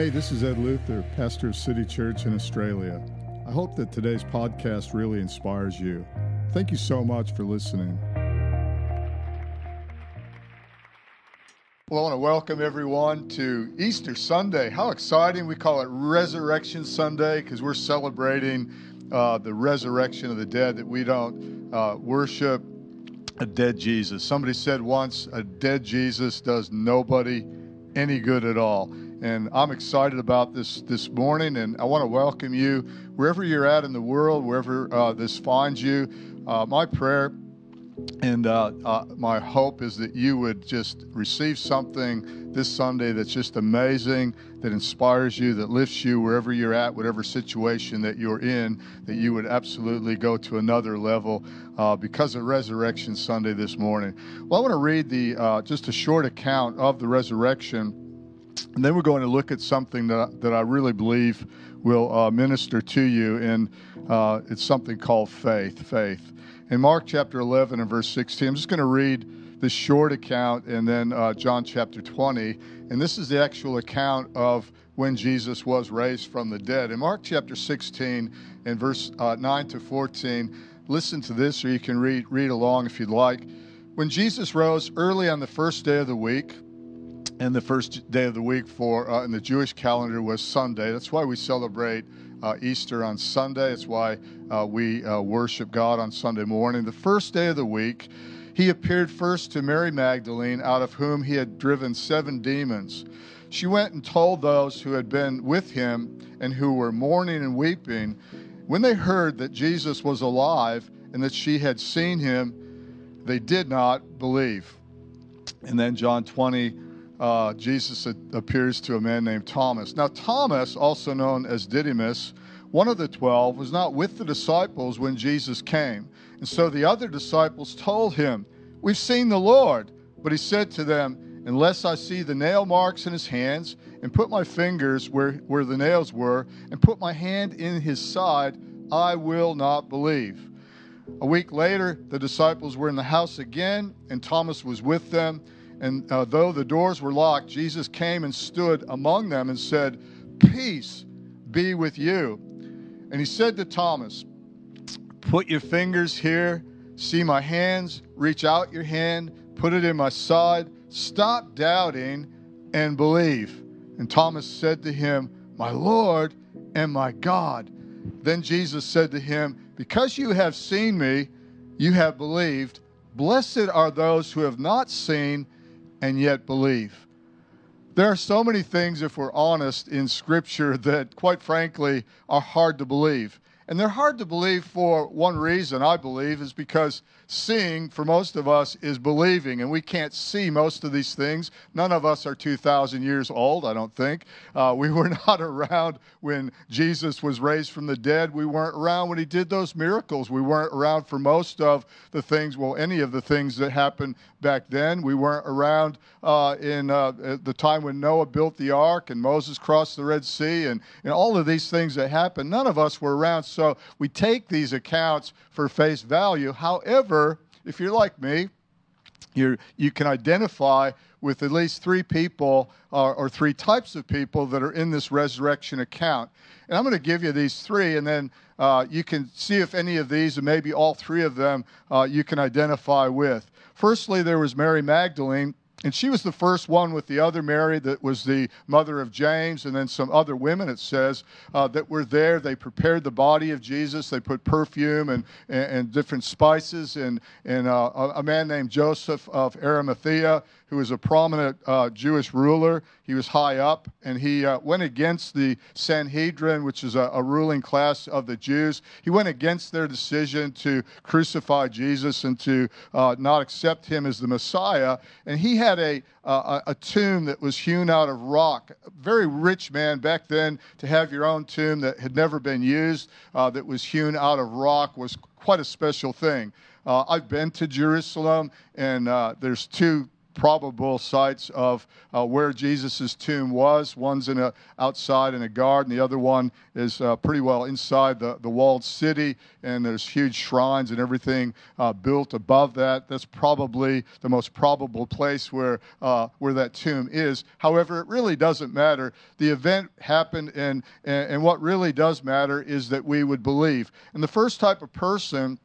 Hey, this is Ed Luther, pastor of City Church in Australia. I hope that today's podcast really inspires you. Thank you so much for listening. Well, I want to welcome everyone to Easter Sunday. How exciting! We call it Resurrection Sunday because we're celebrating uh, the resurrection of the dead, that we don't uh, worship a dead Jesus. Somebody said once, a dead Jesus does nobody any good at all. And I'm excited about this this morning, and I want to welcome you wherever you're at in the world, wherever uh, this finds you. Uh, my prayer and uh, uh, my hope is that you would just receive something this Sunday that's just amazing, that inspires you, that lifts you wherever you're at, whatever situation that you're in, that you would absolutely go to another level uh, because of Resurrection Sunday this morning. Well, I want to read the uh, just a short account of the resurrection, and then we're going to look at something that, that I really believe will uh, minister to you, and uh, it's something called faith. Faith in Mark chapter 11 and verse 16. I'm just going to read this short account and then uh, John chapter 20. And this is the actual account of when Jesus was raised from the dead. In Mark chapter 16 and verse uh, 9 to 14, listen to this, or you can read, read along if you'd like. When Jesus rose early on the first day of the week, and the first day of the week for uh, in the Jewish calendar was Sunday. That's why we celebrate uh, Easter on Sunday. It's why uh, we uh, worship God on Sunday morning. The first day of the week, he appeared first to Mary Magdalene, out of whom he had driven seven demons. She went and told those who had been with him and who were mourning and weeping. When they heard that Jesus was alive and that she had seen him, they did not believe. And then John 20 uh, Jesus appears to a man named Thomas. Now, Thomas, also known as Didymus, one of the twelve, was not with the disciples when Jesus came. And so the other disciples told him, We've seen the Lord. But he said to them, Unless I see the nail marks in his hands, and put my fingers where, where the nails were, and put my hand in his side, I will not believe. A week later, the disciples were in the house again, and Thomas was with them. And uh, though the doors were locked, Jesus came and stood among them and said, Peace be with you. And he said to Thomas, Put your fingers here, see my hands, reach out your hand, put it in my side, stop doubting and believe. And Thomas said to him, My Lord and my God. Then Jesus said to him, Because you have seen me, you have believed. Blessed are those who have not seen and yet believe. There are so many things, if we're honest, in Scripture that, quite frankly, are hard to believe. And they're hard to believe for one reason, I believe, is because seeing for most of us is believing, and we can't see most of these things. None of us are 2,000 years old, I don't think. Uh, we were not around when Jesus was raised from the dead. We weren't around when he did those miracles. We weren't around for most of the things, well, any of the things that happened back then. We weren't around uh, in uh, the time when Noah built the ark and Moses crossed the Red Sea and, and all of these things that happened. None of us were around. So so we take these accounts for face value. However, if you're like me, you you can identify with at least three people uh, or three types of people that are in this resurrection account. And I'm going to give you these three, and then uh, you can see if any of these, and maybe all three of them, uh, you can identify with. Firstly, there was Mary Magdalene. And she was the first one with the other Mary that was the mother of James, and then some other women, it says, uh, that were there. They prepared the body of Jesus. They put perfume and, and, and different spices. And, and uh, a man named Joseph of Arimathea who was a prominent uh, Jewish ruler. He was high up, and he uh, went against the Sanhedrin, which is a, a, ruling class of the Jews. He went against their decision to crucify Jesus and to uh, not accept him as the Messiah. And he had a, a, a tomb that was hewn out of rock. A very rich man back then to have your own tomb that had never been used, uh, that was hewn out of rock, was quite a special thing. Uh, I've been to Jerusalem, and uh, there's two probable sites of uh, where Jesus' tomb was. One's in a, outside in a garden, the other one is uh, pretty well inside the, the walled city, and there's huge shrines and everything uh, built above that. That's probably the most probable place where, uh, where that tomb is. However, it really doesn't matter. The event happened, and, and, and what really does matter is that we would believe. And the first type of person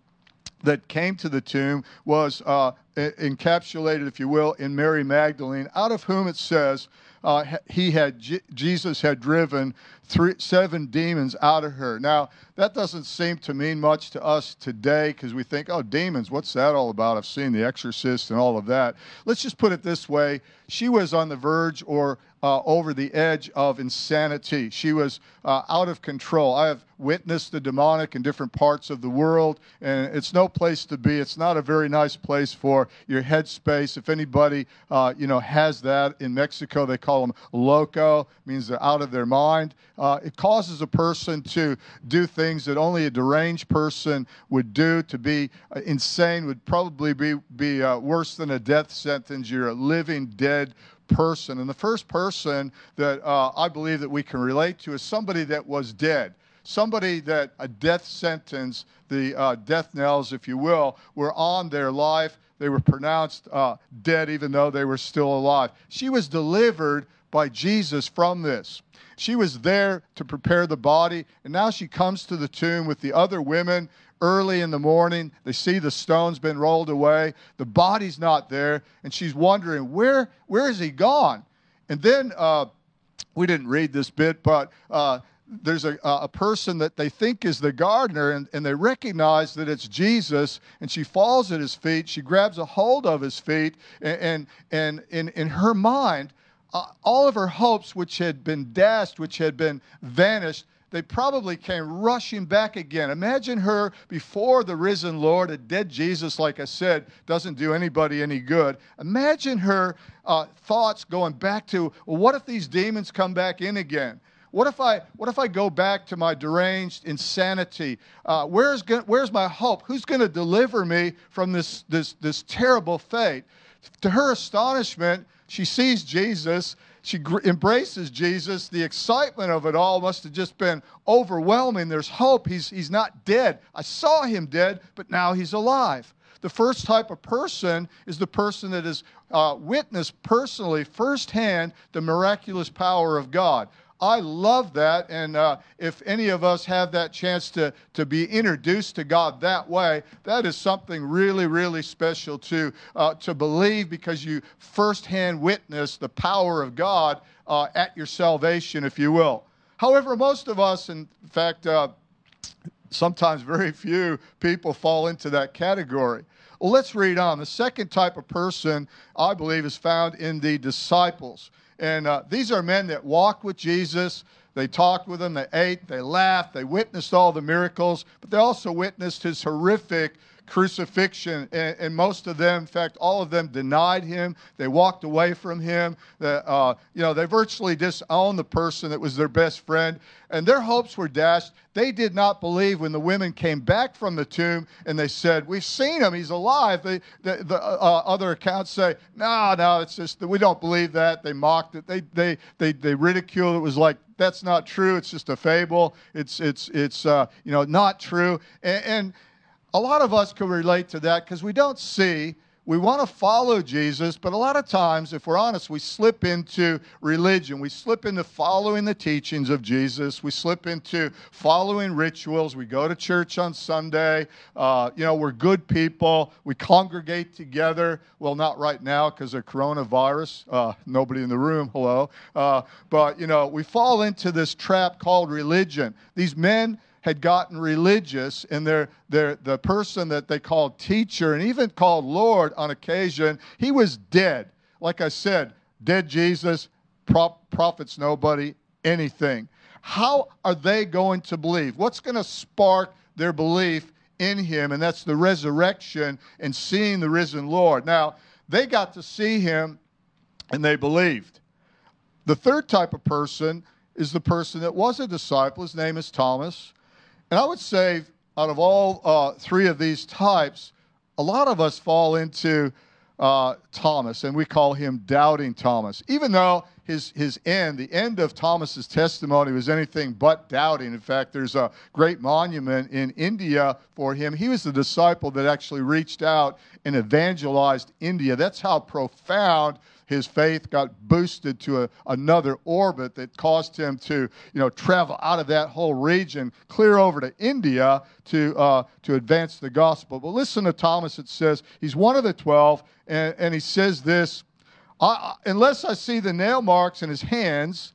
that came to the tomb was uh, encapsulated, if you will, in Mary Magdalene, out of whom it says uh, he had Jesus had driven three, seven demons out of her. Now that doesn't seem to mean much to us today because we think, oh, demons, what's that all about? I've seen The Exorcist and all of that. Let's just put it this way: she was on the verge or uh, over the edge of insanity. She was uh, out of control. I have witnessed the demonic in different parts of the world, and it's no place to be. It's not a very nice place for your headspace. If anybody, uh, you know, has that in Mexico, they call them loco, means they're out of their mind. Uh, it causes a person to do things that only a deranged person would do. To be uh, insane would probably be be uh, worse than a death sentence. You're a living dead person. And the first person that uh, I believe that we can relate to is somebody that was dead. Somebody that a death sentence, the uh, death knells, if you will, were on their life. They were pronounced uh, dead even though they were still alive. She was delivered by Jesus from this. She was there to prepare the body, and now she comes to the tomb with the other women early in the morning. They see the stone's been rolled away. The body's not there. And she's wondering, where, where is he gone? And then uh, we didn't read this bit, but uh, there's a, a person that they think is the gardener, and, and they recognize that it's Jesus. And she falls at his feet. She grabs a hold of his feet. And, and, and in, in her mind, uh, all of her hopes, which had been dashed, which had been vanished, they probably came rushing back again. Imagine her before the risen Lord, a dead Jesus, like I said, doesn't do anybody any good. Imagine her uh, thoughts going back to, well, what if these demons come back in again? What if I, what if I go back to my deranged insanity? Uh, where's, where's my hope? Who's going to deliver me from this, this, this terrible fate? To her astonishment, she sees Jesus she embraces Jesus. The excitement of it all must have just been overwhelming. There's hope. He's, he's not dead. I saw him dead, but now he's alive. The first type of person is the person that has uh, witnessed personally, firsthand, the miraculous power of God. I love that. And uh, if any of us have that chance to, to be introduced to God that way, that is something really, really special to, uh, to believe because you firsthand witness the power of God uh, at your salvation, if you will. However, most of us, in fact, uh, sometimes very few people fall into that category. Well, let's read on. The second type of person, I believe, is found in the disciples. And uh, these are men that walked with Jesus. They talked with him, they ate, they laughed, they witnessed all the miracles, but they also witnessed his horrific crucifixion. And, and, most of them, in fact, all of them denied him. They walked away from him. The, uh, you know, they virtually disowned the person that was their best friend. And their hopes were dashed. They did not believe when the women came back from the tomb and they said, We've seen him, he's alive. They, the, the uh, other accounts say, No, no, it's just that we don't believe that. They mocked it, they, they, they, they ridiculed it. It was like, that's not true. It's just a fable. It's it's it's uh, you know not true. And, and a lot of us can relate to that because we don't see we want to follow Jesus, but a lot of times, if we're honest, we slip into religion. We slip into following the teachings of Jesus. We slip into following rituals. We go to church on Sunday. Uh, you know, we're good people. We congregate together. Well, not right now because of coronavirus. Uh, nobody in the room, hello. Uh, but, you know, we fall into this trap called religion. These men, had gotten religious, and their, their, the person that they called teacher and even called Lord on occasion, he was dead. Like I said, dead Jesus, prop, profits nobody, anything. How are they going to believe? What's going to spark their belief in him? And that's the resurrection and seeing the risen Lord. Now, they got to see him and they believed. The third type of person is the person that was a disciple. His name is Thomas. And I would say, out of all uh, three of these types, a lot of us fall into uh, Thomas, and we call him Doubting Thomas. Even though his, his end, the end of Thomas's testimony was anything but doubting. In fact, there's a great monument in India for him. He was the disciple that actually reached out and evangelized India. That's how profound his faith got boosted to a, another orbit that caused him to, you know, travel out of that whole region, clear over to India to, uh, to advance the gospel. But listen to Thomas. It says he's one of the 12, and, and he says this I, unless I see the nail marks in his hands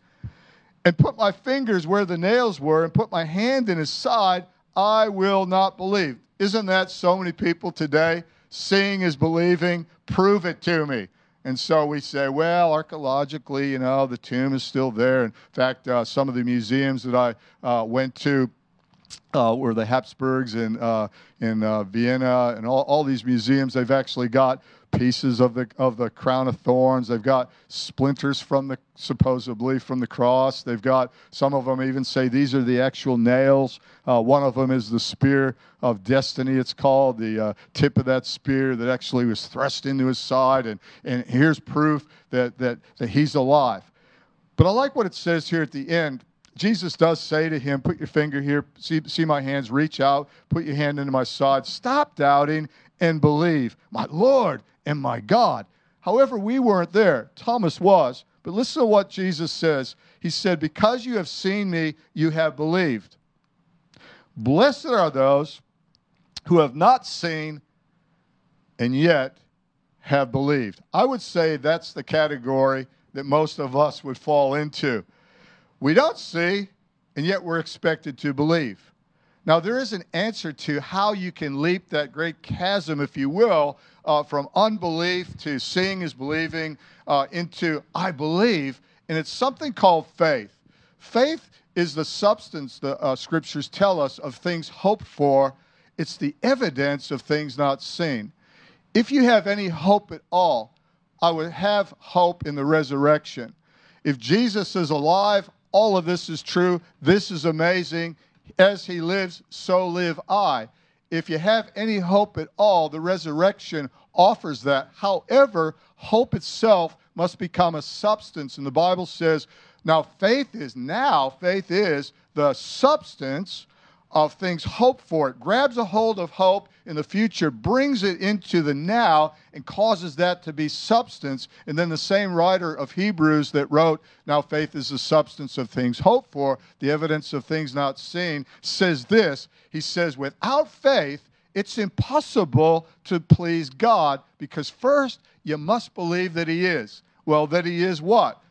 and put my fingers where the nails were and put my hand in his side, I will not believe. Isn't that so many people today? Seeing is believing. Prove it to me. And so we say, well, archaeologically, you know, the tomb is still there. In fact, uh, some of the museums that I uh, went to uh, were the Habsburgs in, uh, in uh, Vienna and all, all these museums, they've actually got pieces of the of the crown of thorns. They've got splinters from the supposedly from the cross. They've got some of them even say these are the actual nails. Uh, one of them is the spear of destiny. It's called the uh, tip of that spear that actually was thrust into his side, and and here's proof that that that he's alive. But I like what it says here at the end. Jesus does say to him, Put your finger here, see, see my hands, reach out, put your hand into my side. Stop doubting and believe. My Lord and my God. However, we weren't there. Thomas was. But listen to what Jesus says. He said, Because you have seen me, you have believed. Blessed are those who have not seen and yet have believed. I would say that's the category that most of us would fall into. We don't see, and yet we're expected to believe. Now, there is an answer to how you can leap that great chasm, if you will, uh, from unbelief to seeing is believing uh, into I believe, and it's something called faith. Faith is the substance, the uh, scriptures tell us, of things hoped for. It's the evidence of things not seen. If you have any hope at all, I would have hope in the resurrection. If Jesus is alive, all of this is true. This is amazing. As he lives, so live I. If you have any hope at all, the resurrection offers that. However, hope itself must become a substance. And the Bible says, now faith is now, faith is the substance of things hoped for. It grabs a hold of hope in the future, brings it into the now, and causes that to be substance. And then the same writer of Hebrews that wrote, Now faith is the substance of things hoped for, the evidence of things not seen, says this. He says, Without faith, it's impossible to please God because first you must believe that He is. Well, that He is what?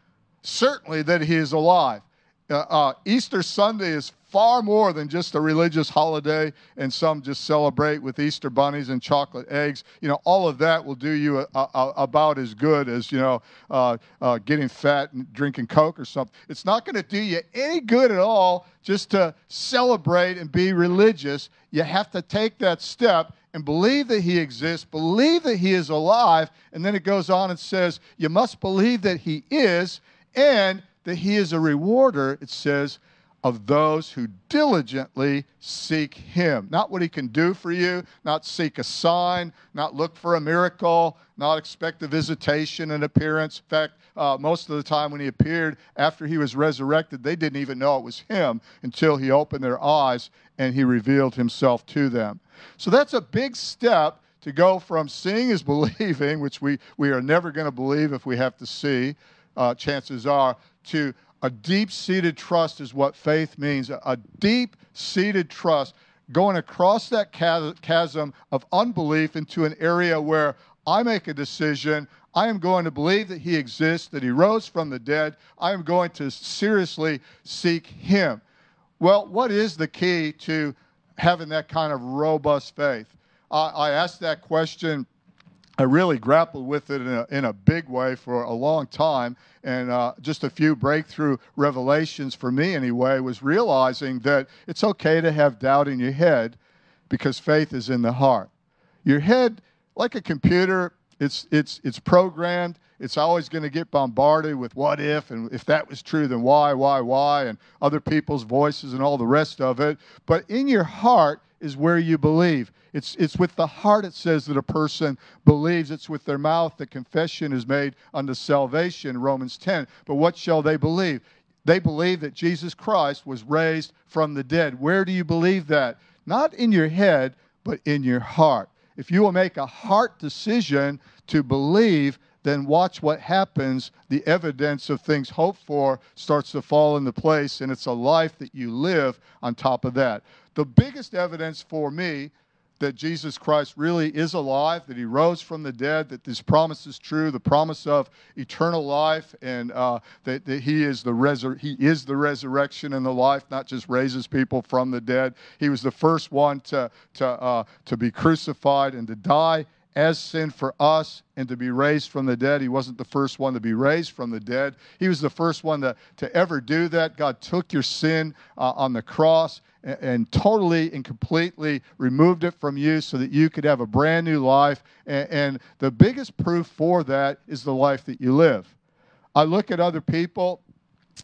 Certainly that He is alive. Uh, uh, Easter Sunday is far more than just a religious holiday, and some just celebrate with Easter bunnies and chocolate eggs. You know, all of that will do you a, a, about as good as, you know, uh, uh, getting fat and drinking Coke or something. It's not going to do you any good at all just to celebrate and be religious. You have to take that step and believe that he exists, believe that he is alive, and then it goes on and says, you must believe that he is, and that he is a rewarder, it says, of those who diligently seek him. Not what he can do for you, not seek a sign, not look for a miracle, not expect a visitation, and appearance. In fact, uh, most of the time when he appeared after he was resurrected, they didn't even know it was him until he opened their eyes and he revealed himself to them. So that's a big step to go from seeing is believing, which we, we are never going to believe if we have to see, uh, chances are, to a deep seated trust is what faith means. A deep seated trust going across that chasm of unbelief into an area where I make a decision. I am going to believe that He exists, that He rose from the dead. I am going to seriously seek Him. Well, what is the key to having that kind of robust faith? Uh, I asked that question I really grappled with it in a, in a big way for a long time. And uh, just a few breakthrough revelations for me, anyway, was realizing that it's okay to have doubt in your head because faith is in the heart. Your head, like a computer, it's, it's, it's programmed. It's always going to get bombarded with what if, and if that was true, then why, why, why, and other people's voices and all the rest of it. But in your heart, is where you believe. It's, it's with the heart, it says, that a person believes. It's with their mouth that confession is made unto salvation, Romans 10. But what shall they believe? They believe that Jesus Christ was raised from the dead. Where do you believe that? Not in your head, but in your heart. If you will make a heart decision to believe, then watch what happens. The evidence of things hoped for starts to fall into place, and it's a life that you live on top of that. The biggest evidence for me that Jesus Christ really is alive, that he rose from the dead, that this promise is true, the promise of eternal life, and uh, that, that, he, is the resur- he is the resurrection and the life, not just raises people from the dead. He was the first one to, to, uh, to be crucified and to die as sin for us and to be raised from the dead. He wasn't the first one to be raised from the dead. He was the first one to, to ever do that. God took your sin uh, on the cross and, and, totally and completely removed it from you so that you could have a brand new life. And, and the biggest proof for that is the life that you live. I look at other people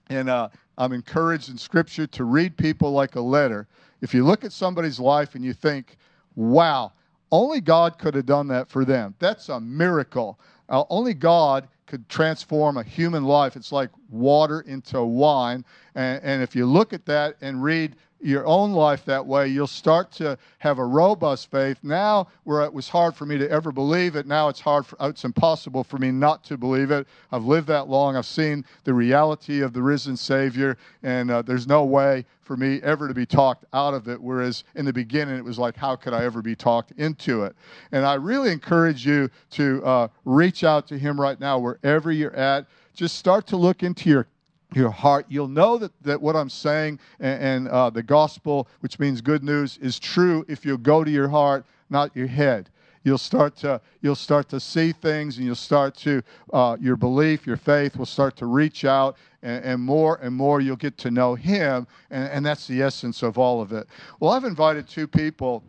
and uh, I'm encouraged in Scripture to read people like a letter. If you look at somebody's life and you think, wow, only God could have done that for them. That's a miracle. Uh, only God could transform a human life. It's like water into wine. And, and if you look at that and read your own life that way, you'll start to have a robust faith. Now, where it was hard for me to ever believe it, now it's hard, for, it's impossible for me not to believe it. I've lived that long. I've seen the reality of the risen Savior, and uh, there's no way for me ever to be talked out of it. Whereas in the beginning, it was like, how could I ever be talked into it? And I really encourage you to uh, reach out to Him right now, wherever you're at. Just start to look into your your heart, you'll know that, that what I'm saying and, and uh, the gospel, which means good news, is true if you go to your heart, not your head. You'll start to you'll start to see things, and you'll start to uh, your belief, your faith will start to reach out, and, and more and more you'll get to know Him, and, and that's the essence of all of it. Well, I've invited two people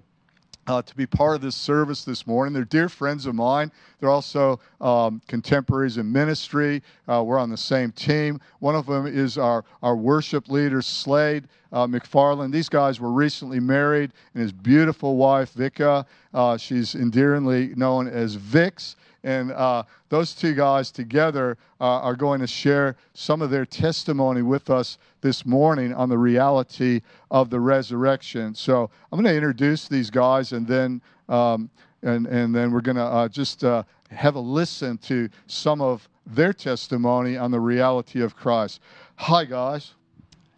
uh, to be part of this service this morning. They're dear friends of mine. They're also um, contemporaries in ministry. Uh, we're on the same team. One of them is our, our worship leader, Slade uh, McFarland. These guys were recently married, and his beautiful wife, Vika, uh, she's endearingly known as Vix. And uh, those two guys together uh, are going to share some of their testimony with us this morning on the reality of the resurrection. So I'm going to introduce these guys, and then um, and and then we're going to uh, just uh, have a listen to some of their testimony on the reality of Christ. Hi, guys.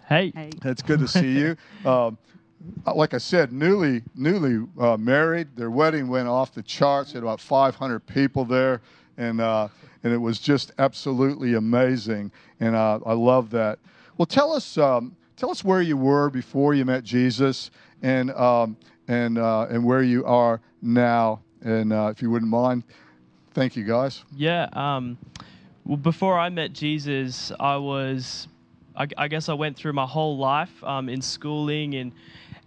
Hey. Hey. It's good to see you. Um, like I said, newly newly uh, married. Their wedding went off the charts. Had about 500 people there, and uh, and it was just absolutely amazing. And uh, I love that. Well, tell us um, tell us where you were before you met Jesus, and um, and uh, and where you are now. And uh, if you wouldn't mind, thank you, guys. Yeah. Um, well, before I met Jesus, I was, I, I guess, I went through my whole life um, in schooling and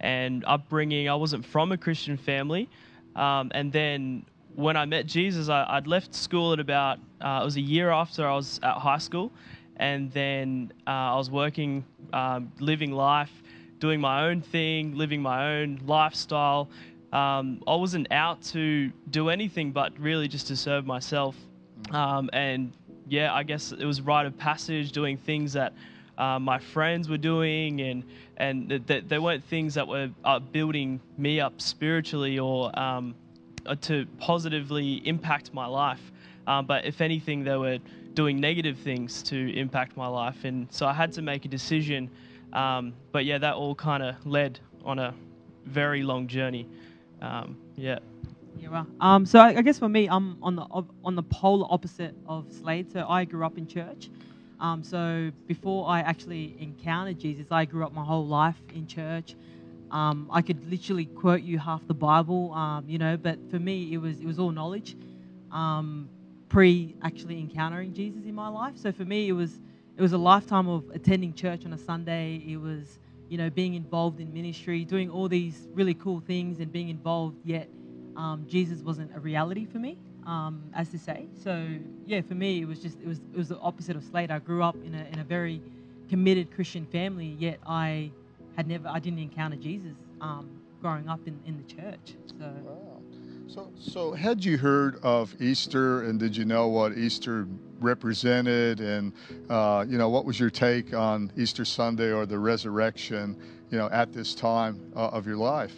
and upbringing. I wasn't from a Christian family, um, and then when I met Jesus, I, would left school at about uh, it was a year after I was at high school, and then uh, I was working, um, living life, doing my own thing, living my own lifestyle. Um, I wasn't out to do anything but really just to serve myself. Um, and yeah, I guess it was rite of passage, doing things that uh, my friends were doing, and and that th- they weren't things that were uh, building me up spiritually or um, uh, to positively impact my life. Um, but if anything, they were doing negative things to impact my life, and so I had to make a decision. Um, but yeah, that all kind of led on a very long journey. Um, yeah. Yeah, well, um, so I, I, guess for me, I'm on the on the polar opposite of Slade. So I grew up in church. Um, so before I actually encountered Jesus, I grew up my whole life in church. Um, I could literally quote you half the Bible, um, you know. But for me, it was it was all knowledge, um, pre actually encountering Jesus in my life. So for me, it was it was a lifetime of attending church on a Sunday. It was you know being involved in ministry, doing all these really cool things, and being involved. Yet um, Jesus wasn't a reality for me, um, as to say. So yeah, for me, it was just it was it was the opposite of Slade. I grew up in a in a very committed Christian family, yet I had never, I didn't encounter Jesus. Um, growing up in, in the church. So. Wow. So, so had you heard of Easter, and did you know what Easter represented, and uh, you know what was your take on Easter Sunday or the resurrection, you know, at this time uh, of your life?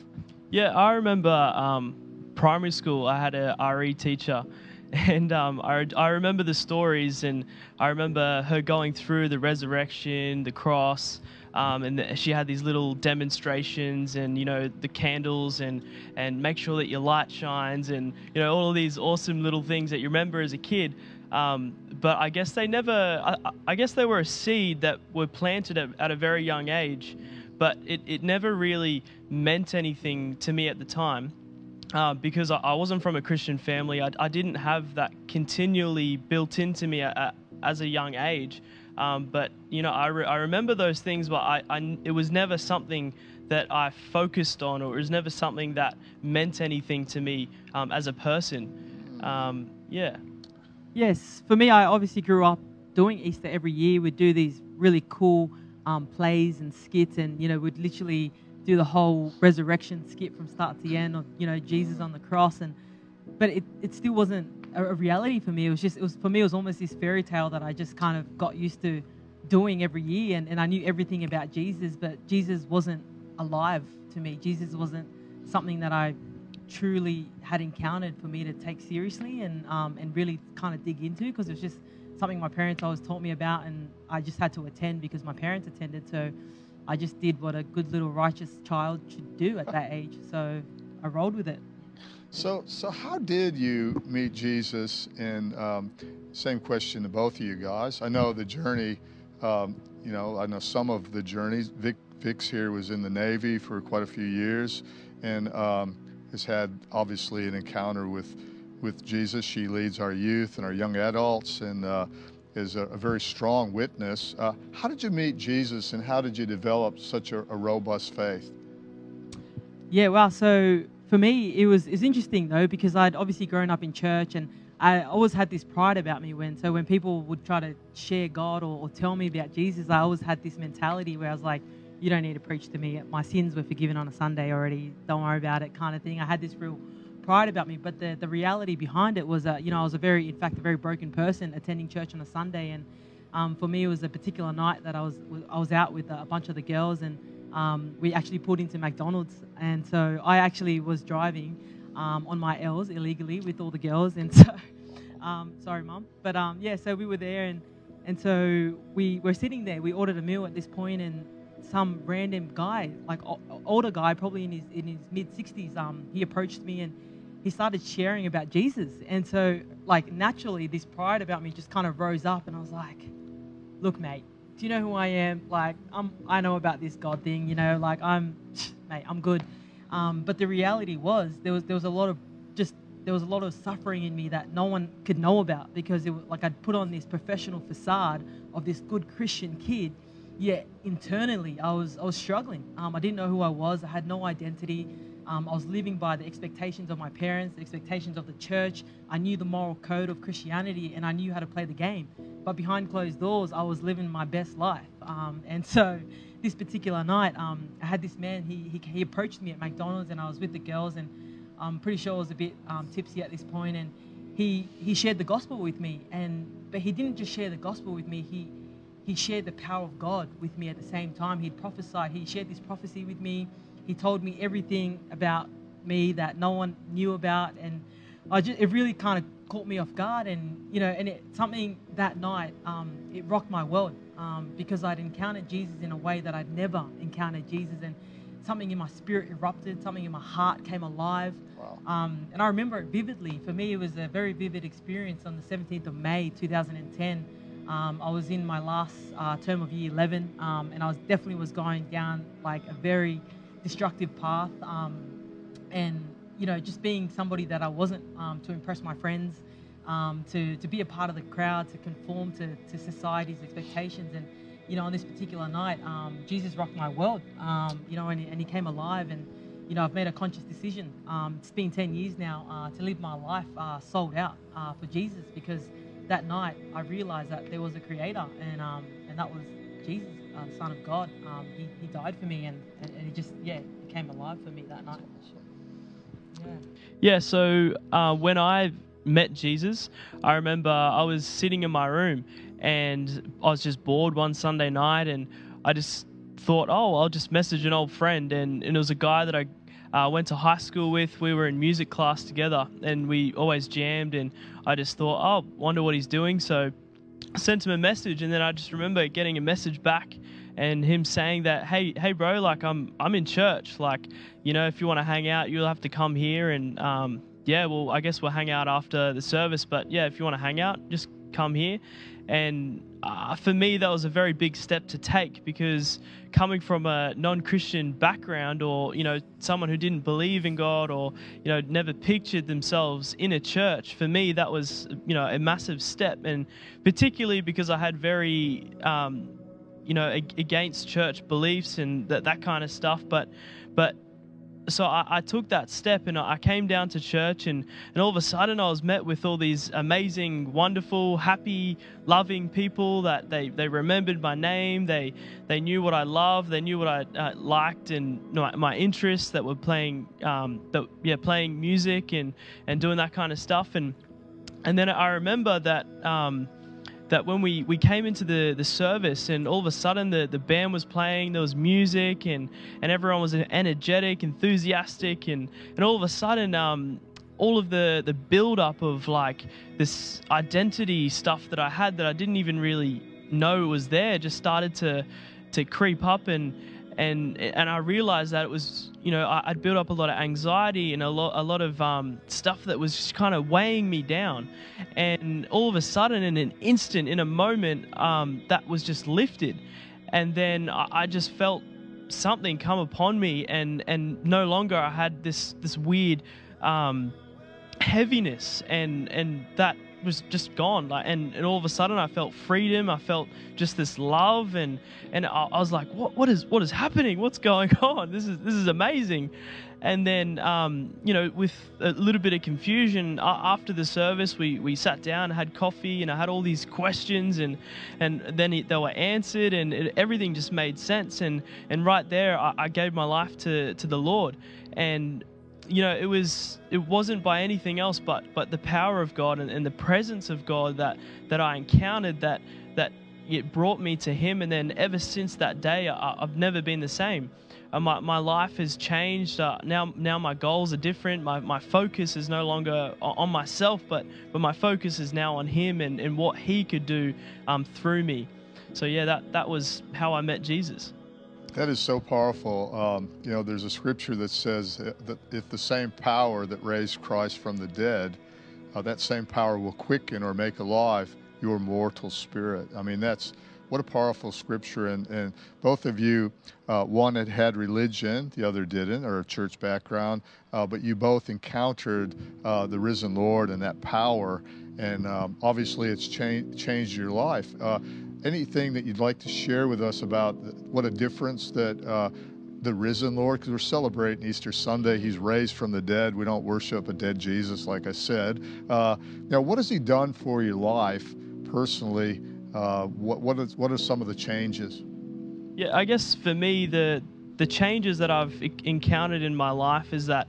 Yeah, I remember um, primary school. I had a RE teacher, and um, I, I remember the stories, and I remember her going through the resurrection, the cross, um, and the, she had these little demonstrations, and you know the candles, and and make sure that your light shines, and you know all of these awesome little things that you remember as a kid. Um, but I guess they never. I, I, guess they were a seed that were planted at, at a very young age, but it, it never really meant anything to me at the time. Uh, because I, I, wasn't from a Christian family, I, I, didn't have that continually built into me at, as a young age. Um, but you know, I, re- I remember those things, but I, I, it was never something that I focused on, or it was never something that meant anything to me um, as a person. Um, yeah. Yes, for me, I obviously grew up doing Easter every year. We'd do these really cool um, plays and skits, and you know, we'd literally do the whole resurrection skit from start to end, or you know, Jesus on the cross, and but it, it still wasn't a, a reality for me. It was just, it was for me, it was almost this fairy tale that I just kind of got used to doing every year, and, and I knew everything about Jesus, but Jesus wasn't alive to me. Jesus wasn't something that I truly had encountered for me to take seriously and um, and really kind of dig into because it was just something my parents always taught me about, and I just had to attend because my parents attended. So I just did what a good little righteous child should do at that age. So I rolled with it. So, so how did you meet Jesus? And um, same question to both of you guys. I know the journey. Um, you know, I know some of the journeys. Vic, Vix here was in the Navy for quite a few years, and um, has had obviously an encounter with with Jesus. She leads our youth and our young adults, and uh, is a, a, very strong witness. Uh, how did you meet Jesus, and how did you develop such a, a robust faith? Yeah, well, so for me, it was it's interesting though because I'd obviously grown up in church and I always had this pride about me when so when people would try to share God or, or, tell me about Jesus, I always had this mentality where I was like, "You don't need to preach to me. My sins were forgiven on a Sunday already. Don't worry about it," kind of thing. I had this real pride about me, but the the reality behind it was that you know I was a very, in fact, a very broken person attending church on a Sunday, and um, for me it was a particular night that I was I was out with a bunch of the girls and um, we actually pulled into McDonald's. And so I actually was driving um, on my L's illegally with all the girls. And so, um, sorry, mum. But um, yeah, so we were there and, and so we were sitting there. We ordered a meal at this point and some random guy, like older guy, probably in his, in his mid 60s, um, he approached me and he started sharing about Jesus. And so, like, naturally, this pride about me just kind of rose up. And I was like, look, mate, do you know who I am? Like, I'm, I know about this God thing, you know, like I'm, mate, I'm good. Um, but the reality was there was there was a lot of just there was a lot of suffering in me that no one could know about because it was like I'd put on this professional facade of this good Christian kid, yet internally I was I was struggling. Um, I didn't know who I was. I had no identity. Um, I was living by the expectations of my parents, the expectations of the church. I knew the moral code of Christianity and I knew how to play the game. But behind closed doors, I was living my best life. Um, and so this particular night, um, I had this man, he, he, he, approached me at McDonald's and I was with the girls and I'm pretty sure I was a bit um, tipsy at this point and he, he shared the gospel with me. And, but he didn't just share the gospel with me, he, he shared the power of God with me at the same time. He prophesied, he shared this prophecy with me he told me everything about me that no one knew about, and I just, it really kind of caught me off guard. And you know, and it, something that night, um, it rocked my world um, because I'd encountered Jesus in a way that I'd never encountered Jesus, and something in my spirit erupted, something in my heart came alive. Wow. Um, and I remember it vividly. For me, it was a very vivid experience on the 17th of May, 2010. Um, I was in my last uh, term of year 11, um, and I was definitely was going down like a very destructive path. Um, and, you know, just being somebody that I wasn't um, to impress my friends, um, to, to be a part of the crowd, to conform to, to society's expectations. And, you know, on this particular night, um, Jesus rocked my world, um, you know, and, and he came alive. And, you know, I've made a conscious decision. Um, it's been 10 years now uh, to live my life uh, sold out uh, for Jesus because that night I realized that there was a creator and, and that was Jesus. uh, Son of God. Um, he, he died for me, and, and, and he just yeah he came alive for me that night. Yeah. So uh, when I met Jesus, I remember I was sitting in my room and I was just bored one Sunday night and I just thought, oh, I'll just message an old friend. And, and it was a guy that I uh, went to high school with. We were in music class together and we always jammed. And I just thought, oh, wonder what he's doing. So I sent him a message and then I just remember getting a message back and him saying that hey hey bro like i'm i'm in church. Like you know if you want to hang out you'll have to come here and um, yeah well i guess we'll hang out after the service but yeah if you want to hang out just come here. And uh, for me that was a very big step to take because coming from a non-christian background or you know someone who didn't believe in god or you know never pictured themselves in a church for me that was you know a massive step. And particularly because i had very um, you know against church beliefs and that that kind of stuff but but so I, I, took that step and I came down to church and, and all of a sudden I was met with all these amazing, wonderful, happy, loving people that they, they remembered my name. They they knew what I loved. They knew what I uh, liked and my, my, interests that were playing um, that yeah playing music and, and doing that kind of stuff. And and then I remember that um, that when we, we came into the, the service and all of a sudden the, the band was playing, there was music and, and everyone was energetic, enthusiastic, and, and all of a sudden, um, all of the, the build up of like this identity stuff that I had that I didn't even really know was there just started to, to creep up and, and and I realized that it was you know I, would built up a lot of anxiety and a lot a lot of um, stuff that was just kind of weighing me down, and all of a sudden in an instant in a moment um, that was just lifted, and then I, I just felt something come upon me and and no longer I had this this weird um, heaviness and and that was just gone. Like and, and all of a sudden i felt freedom. I felt just this love and and i, I was like what what is what is happening? What's going on? This is this is amazing. And then um, you know with a little bit of confusion after the service we, we sat down had coffee and i had all these questions and and then it, they were answered and it, everything just made sense. And and right there I, I gave my life to to the lord. And you know, it was it wasn't by anything else but but the power of God and, and the presence of God that that I encountered that that it brought me to Him. And then ever since that day, I, have never been the same. Uh, my, my life has changed. Uh, now now my goals are different. My, my focus is no longer on myself, but but my focus is now on Him and, and what He could do um, through me. So yeah, that that was how I met Jesus. That is so powerful. Um, you know, there's a scripture that says that if the same power that raised Christ from the dead, uh, that same power will quicken or make alive your mortal spirit. I mean, that's what a powerful scripture. And, and both of you, uh, one had had religion, the other didn't, or a church background, uh, but you both encountered uh, the risen Lord and that power. And um, obviously, it's cha- changed your life. Anything that you'd like to share with us about what a difference that uh, the risen Lord, because we're celebrating Easter Sunday. He's raised from the dead. We don't worship a dead Jesus, like I said. Uh, now, what has He done for your life personally? Uh, what what is what are some of the changes? Yeah, I guess for me, the the changes that I've encountered in my life is that,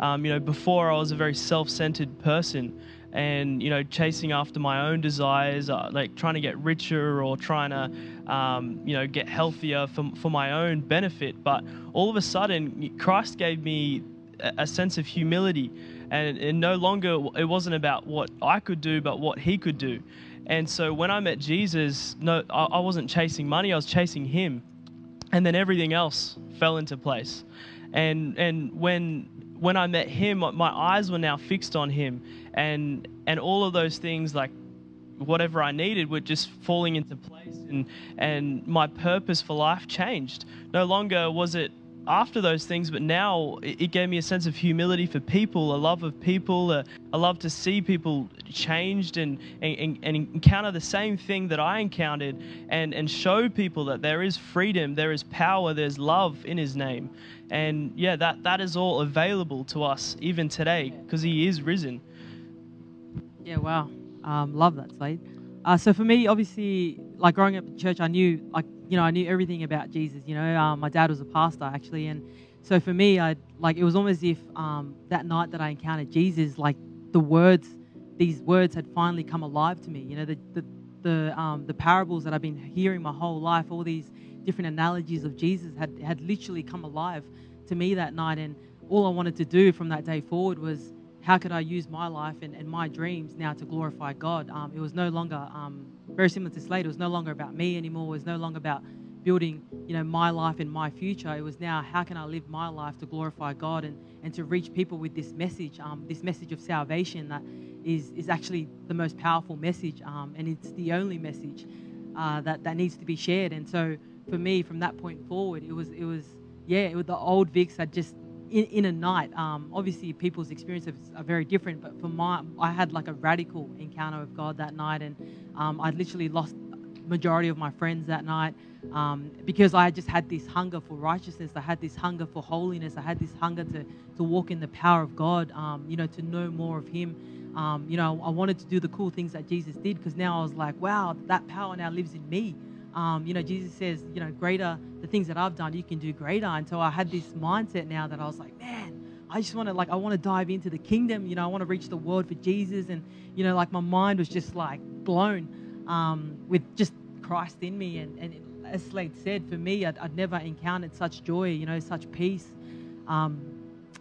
um, you know, before I was a very self-centered person and you know chasing after my own desires uh, like trying to get richer or trying to um, you know get healthier for, for my own benefit. But all of a sudden christ gave me a, sense of humility and, and no longer it wasn't about what i could do but what he could do. And so when i met jesus no I, I wasn't chasing money i was chasing him. And then everything else fell into place. And and when when I met him, my eyes were now fixed on him, and and all of those things like whatever I needed were just falling into place, and and my purpose for life changed. No longer was it after those things, but now it gave me a sense of humility for people, a love of people, a, a love to see people changed and, and, and, encounter the same thing that I encountered and, and show people that there is freedom, there is power, there's love in His name. And yeah, that, that is all available to us even today because He is risen. Yeah, wow. Um, love that, Slade. Uh, so for me, obviously, like growing up in church, I knew like you know, I knew everything about Jesus. You know, um, my dad was a pastor actually, and so for me, I like it was almost as if um, that night that I encountered Jesus, like the words, these words had finally come alive to me. You know, the the the, um, the parables that I've been hearing my whole life, all these different analogies of Jesus had had literally come alive to me that night, and all I wanted to do from that day forward was how could I use my life and, and my dreams now to glorify God? Um, it was no longer um, very similar to Slade. It was no longer about me anymore. It was no longer about building, you know, my life and my future. It was now how can I live my life to glorify God and, and to reach people with this message, um, this message of salvation that is, is actually the most powerful message um, and it's the only message uh, that, that needs to be shared. And so for me, from that point forward, it was, it was yeah, it was the old Vix had just in, in a night. Um, obviously, people's experiences are very different, but for my, I had like a radical encounter with God that night, and um, I literally lost majority of my friends that night um, because I just had this hunger for righteousness. I had this hunger for holiness. I had this hunger to to walk in the power of God. Um, you know, to know more of Him. Um, you know, I wanted to do the cool things that Jesus did because now I was like, wow, that power now lives in me. Um, you know, Jesus says, you know, greater, the things that I've done, you can do greater. And so I had this mindset now that I was like, man, I just want to, like, I want to dive into the kingdom. You know, I want to reach the world for Jesus. And, you know, like my mind was just like blown um, with just Christ in me. And, and as Slade said, for me, I'd, I'd, never encountered such joy, you know, such peace. Um,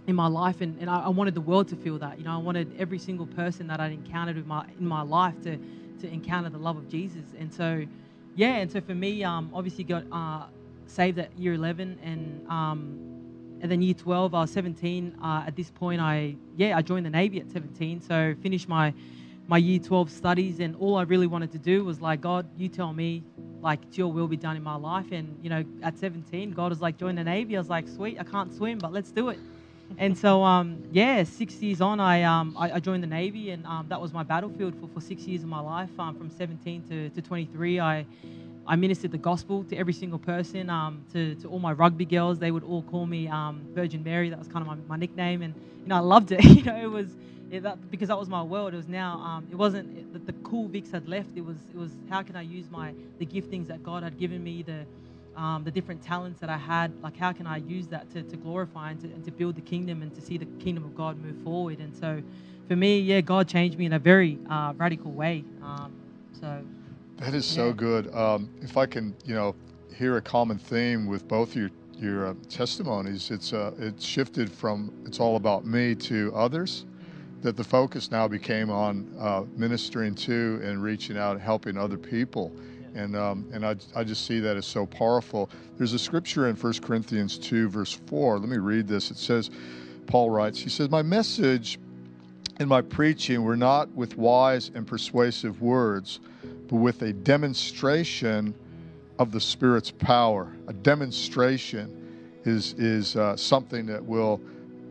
in my life, and, and I, I, wanted the world to feel that. You know, I wanted every single person that I'd encountered in my in my life to to encounter the love of Jesus. And so, yeah, and so for me, um, obviously got uh, saved at year 11 and um, and then year 12, I was 17. Uh, at this point, I yeah, I joined the Navy at 17. So finished my my year 12 studies, and all I really wanted to do was like, God, you tell me, like, your will be done in my life. And you know, at 17, God was like, join the Navy. I was like, sweet, I can't swim, but let's do it. And so um, yeah, six years on, I, um, I, I joined the Navy, and um, that was my battlefield for, for six years of my life. Um, from 17 to, to 23, I I ministered the gospel to every single person, um, to, to all my rugby girls. They would all call me um, Virgin Mary. That was kind of my, my nickname, and you know I loved it. you know, it was that, because that was my world. It was now it wasn't the, the, cool Vix had left. It was it was how can I use my the giftings that God had given me, the um, the different talents that I had. Like how can I use that to, to glorify and to, and to build the kingdom and to see the kingdom of God move forward. And so for me, yeah, God changed me in a very uh, radical way. Um, so that is so good. Um, if I can, you know, hear a common theme with both your your uh, testimonies, it's uh, it's shifted from it's all about me to others. That the focus now became on uh, ministering to and reaching out, and helping other people, and um, and I, I just see that as so powerful. There's a scripture in 1 Corinthians 2 verse 4. Let me read this. It says, Paul writes, he says, "My message and my preaching were not with wise and persuasive words." but with a demonstration of the Spirit's power. A demonstration is, is uh, something that will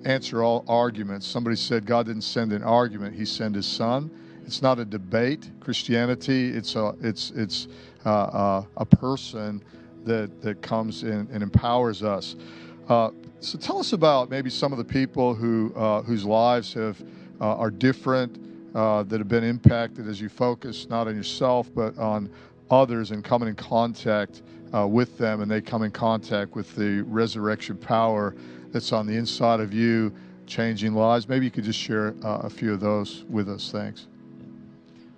answer all arguments. Somebody said God didn't send an argument, He sent His Son. It's not a debate. Christianity, it's a, it's, it's uh, uh, a person that, that comes in and empowers us. Uh, so tell us about maybe some of the people who, uh, whose lives have, uh, are different uh, that have been impacted as you focus not on yourself but on others and coming in contact with them and they come in contact with the resurrection power that's on the inside of you changing lives maybe you could just share uh, a few of those with us thanks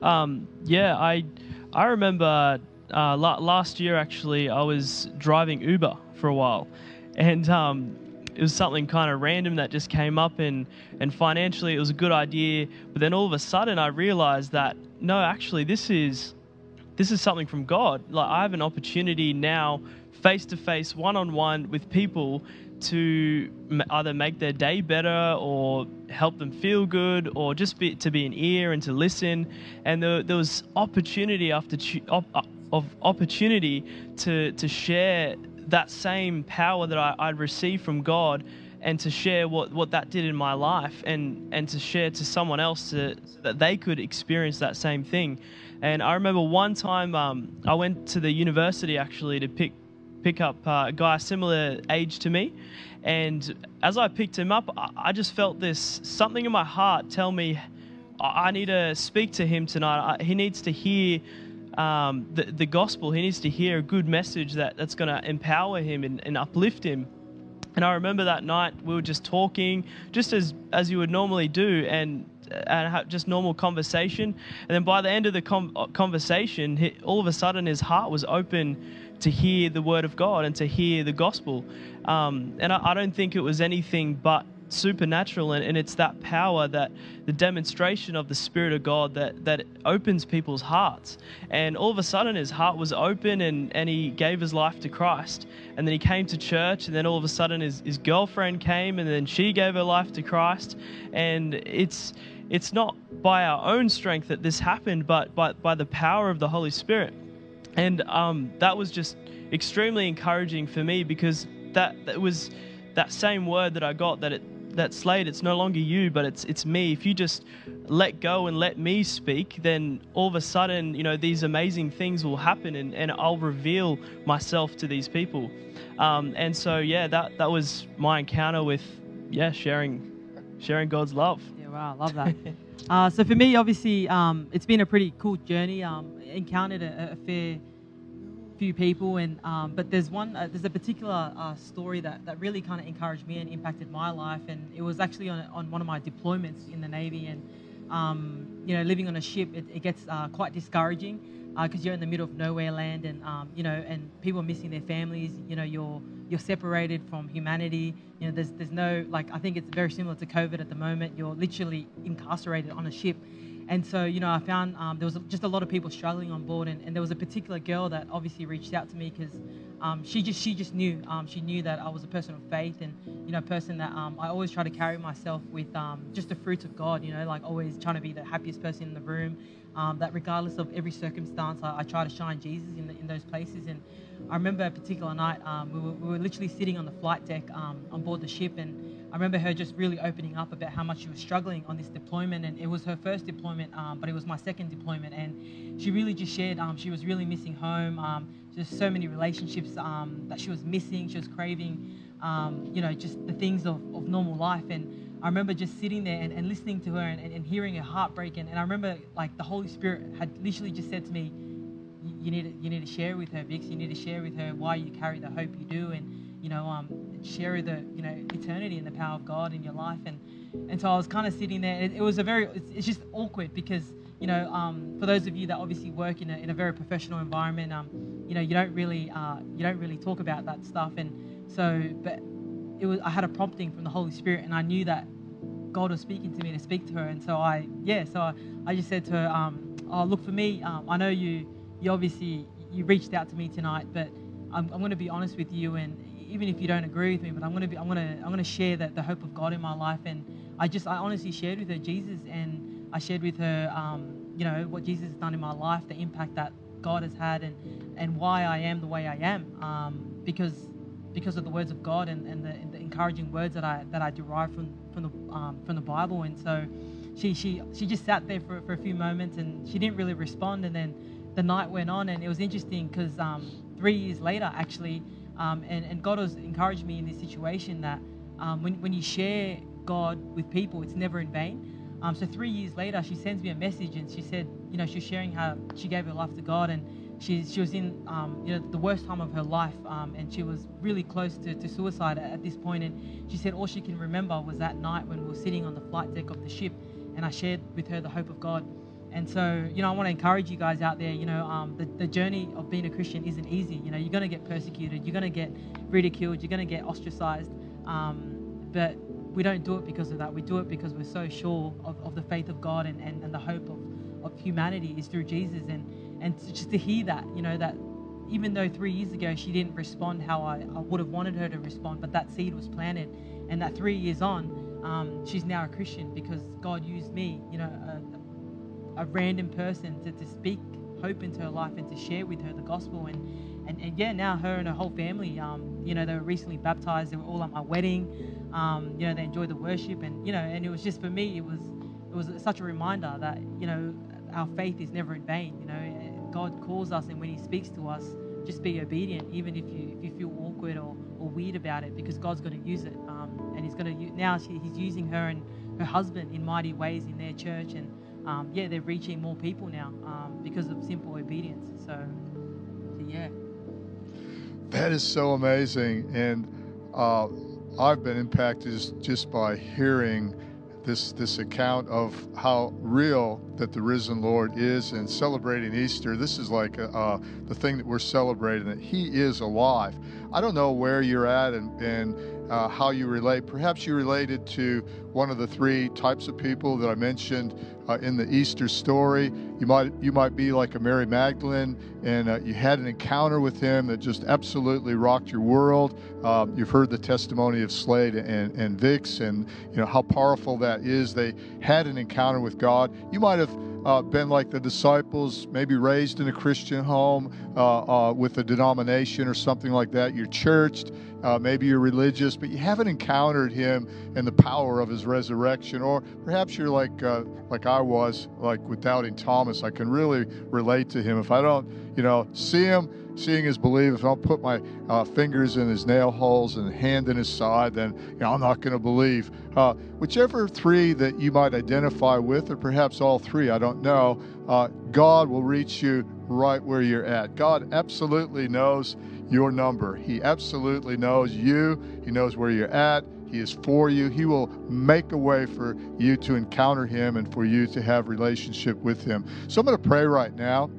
um, yeah i i remember uh, last year actually i was driving uber for a while. And um, it was something kind of random that just came up and and financially it was a good idea. But then all of a sudden i realized that no actually this is this is something from god. Like i have an opportunity now face to face one on one with people to either make their day better or help them feel good or just be, to be an ear and to listen and there, there was opportunity after op, of opportunity to to share that same power that I, I'd received from God and to share what, what that did in my life and, and to share to someone else to, so that they could experience that same thing. And I remember one time um, I went to the university actually to pick pick up uh, a guy similar age to me. And as I picked him up, I just felt this something in my heart tell me I need to speak to him tonight. He needs to hear um, the, the gospel. He needs to hear a good message that, that's going to empower him and, and uplift him. And I remember that night we were just talking, just as as you would normally do, and and just normal conversation. And then by the end of the com- conversation, he, all of a sudden his heart was open to hear the word of God and to hear the gospel. Um, and I, I, don't think it was anything but supernatural and, and, it's that power that the demonstration of the spirit of god that that opens people's hearts. And all of a sudden his heart was open and and he gave his life to christ. And then he came to church and then all of a sudden his, his girlfriend came and then she gave her life to christ. And it's it's not by our own strength that this happened but by, by the power of the holy spirit and um, that was just extremely encouraging for me because that, that was that same word that I got that it that Slade, it's no longer you, but it's it's me. If you just let go and let me speak, then all of a sudden, you know, these amazing things will happen, and, and I'll reveal myself to these people. Um, and so, yeah, that that was my encounter with, yeah, sharing sharing God's love. Yeah, wow, I love that. uh, so for me, obviously, um, it's been a pretty cool journey. Um, encountered a, a fair few people, and um, but there's one, uh, there's a particular uh, story that, that really kind of encouraged me and impacted my life, and it was actually on, on one of my deployments in the Navy, and um, you know, living on a ship, it, it gets uh, quite discouraging because uh, you're in the middle of nowhere land, and um, you know, and people are missing their families. You know, you're you're separated from humanity. You know, there's there's no like I think it's very similar to COVID at the moment. You're literally incarcerated on a ship and so, you know, I found um, there was just a lot of people struggling on board, and, and there was a particular girl that obviously reached out to me because um, she just she just knew um, she knew that I was a person of faith, and you know, a person that um, I always try to carry myself with um, just the fruits of God, you know, like always trying to be the happiest person in the room. Um, that regardless of every circumstance, I, I, try to shine Jesus in, the, in those places. And I remember a particular night, we were, we, were, literally sitting on the flight deck on board the ship, and I remember her just really opening up about how much she was struggling on this deployment, and it was her first deployment, um, but it was my second deployment, and she really just shared um, she was really missing home, um, just so many relationships um, that she was missing, she was craving, um, you know, just the things of, of normal life, and I remember just sitting there and, and listening to her and, and, hearing her heart break, and, and I remember like the Holy Spirit had literally just said to me, you need to, you need to share with her, Vix. You need to share with her why you carry the hope you do, and you know, um, share the, you know, eternity and the power of God in your life. And, and so I was kind of sitting there. It, it was a very, it's, it's, just awkward because, you know, um, for those of you that obviously work in a, in a very professional environment, um, you know, you don't really, uh, you don't really talk about that stuff. And so, but it was, I had a prompting from the Holy Spirit and I knew that God was speaking to me to speak to her. And so I, yeah, so I, I just said to her, um, oh, look for me. Um, I know you, you obviously, you reached out to me tonight, but I'm, I'm going to be honest with you and even if you don't agree with me, but I'm gonna be, I'm gonna, I'm gonna share that the hope of God in my life, and I just, I honestly shared with her Jesus, and I shared with her, um, you know, what Jesus has done in my life, the impact that God has had, and and why I am the way I am, um, because because of the words of God and, and the, and the encouraging words that I that I derive from from the um, from the Bible, and so she she she just sat there for for a few moments, and she didn't really respond, and then the night went on, and it was interesting because um, three years later, actually um, and, and God has encouraged me in this situation that um, when, when you share God with people, it's never in vain. Um, so three years later, she sends me a message and she said, you know, she was sharing how she gave her life to God and she, she was in, um, you know, the worst time of her life um, and she was really close to, to suicide at, at this point. And she said all she can remember was that night when we were sitting on the flight deck of the ship and I shared with her the hope of God. And so, you know, I want to encourage you guys out there, you know, um, the, the journey of being a Christian isn't easy. You know, you're going to get persecuted, you're going to get ridiculed, you're going to get ostracized. Um, but we don't do it because of that. We do it because we're so sure of, of the faith of God and, and, and the hope of, of humanity is through Jesus. And, and just to hear that, you know, that even though three years ago she didn't respond how I, I would have wanted her to respond, but that seed was planted. And that three years on, um, she's now a Christian because God used me, you know, a random person to, to speak hope into her life and to share with her the gospel. And and, and yeah now her and her whole family um, you know they were recently baptized. They were all at my wedding. Um, you know they enjoyed the worship and you know and it was just for me it was it was such a reminder that you know our faith is never in vain you know. God calls us and when he speaks to us just be obedient even if you if you feel awkward or, or weird about it because God's going to use it. Um, and he's going to now he's using her and her husband in mighty ways in their church and um, yeah, they're reaching more people now um, because of simple obedience. So, so yeah. That is so amazing, and uh, I've been impacted just, by hearing this this account of how real that the risen Lord is, and celebrating Easter. This is like uh, the thing that we're celebrating that He is alive. I don't know where you're at and and uh, how you relate. Perhaps you related to one of the three types of people that I mentioned uh, in the Easter story. You might you might be like a Mary Magdalene, and uh, you had an encounter with him that just absolutely rocked your world. Um, you've heard the testimony of Slade and, and Vix, and you know how powerful that is. They had an encounter with God. You might have uh, been like the disciples, maybe raised in a Christian home uh, uh, with a denomination or something like that. You're churched, uh, maybe you're religious, but you haven't encountered Him and the power of His resurrection. Or perhaps you're like uh, like was, like with doubting Thomas. I can really relate to him. If I don't, you know, see Him seeing is believe. If I don't put my uh, fingers in his nail holes and hand in his side, then you know, I'm not going to believe. Uh, whichever three that you might identify with, or perhaps all three, I don't know, uh, God will reach you right where you're at. God absolutely knows your number. He absolutely knows you. He knows where you're at. He is for you. He will make a way for you to encounter him and for you to have relationship with him. So I'm going to pray right now.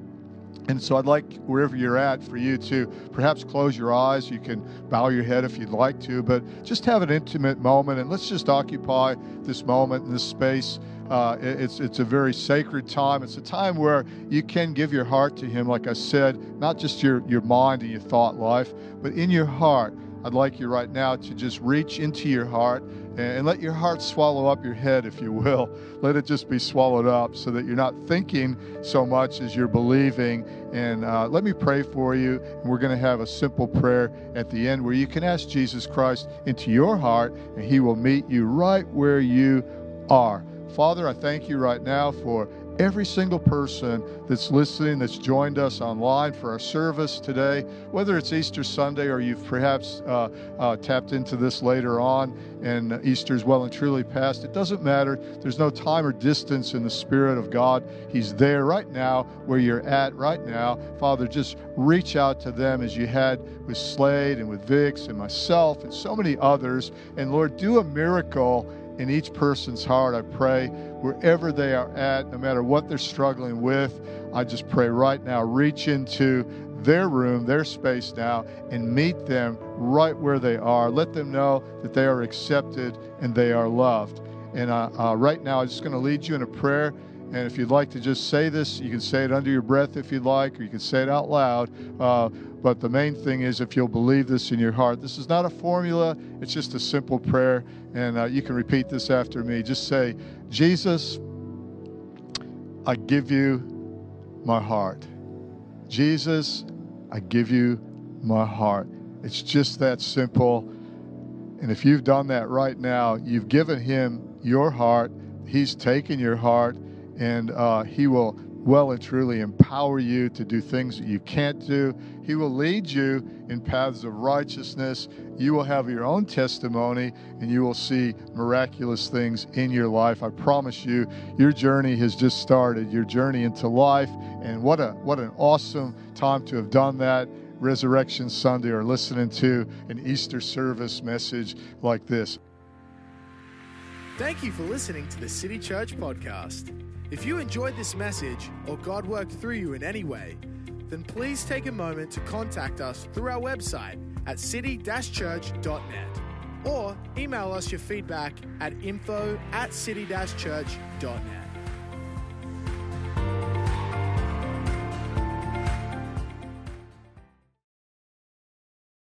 And so I'd like wherever you're at for you to perhaps close your eyes. You can bow your head if you'd like to, but just have an intimate moment and let's just occupy this moment in this space. Uh, it's it's a very sacred time. It's a time where you can give your heart to Him, like I said, not just your your mind and your thought life, but in your heart. I'd like you right now to just reach into your heart and let your heart swallow up your head, if you will. Let it just be swallowed up so that you're not thinking so much as you're believing. And uh, let me pray for you. And we're going to have a simple prayer at the end where you can ask Jesus Christ into your heart, and He will meet you right where you are. Father, I thank you right now for every single person that's listening, that's joined us online for our service today, whether it's Easter Sunday or you've perhaps uh, uh, tapped into this later on and Easter's well and truly past, it doesn't matter. There's no time or distance in the Spirit of God. He's there right now where you're at right now. Father, just reach out to them as you had with Slade and with Vix and myself and so many others. And Lord, do a miracle in each person's heart. I pray wherever they are at, no matter what they're struggling with, I just pray right now, reach into their room, their space now, and meet them right where they are. Let them know that they are accepted and they are loved. And uh, uh, right now, I'm just going to lead you in a prayer. And if you'd like to just say this, you can say it under your breath if you'd like, or you can say it out loud. Uh, but the main thing is if you'll believe this in your heart. This is not a formula, it's just a simple prayer. And uh, you can repeat this after me. Just say, Jesus, I give you my heart. Jesus, I give you my heart. It's just that simple. And if you've done that right now, you've given him your heart. He's taken your heart, and uh, he will well and truly empower you to do things that you can't do. He will lead you in paths of righteousness. You will have your own testimony and you will see miraculous things in your life. I promise you, your journey has just started, your journey into life. And what a what an awesome time to have done that. Resurrection Sunday or listening to an Easter service message like this. Thank you for listening to the City Church podcast. If you enjoyed this message or God worked through you in any way, then please take a moment to contact us through our website at city-church.net or email us your feedback at info at city-church.net.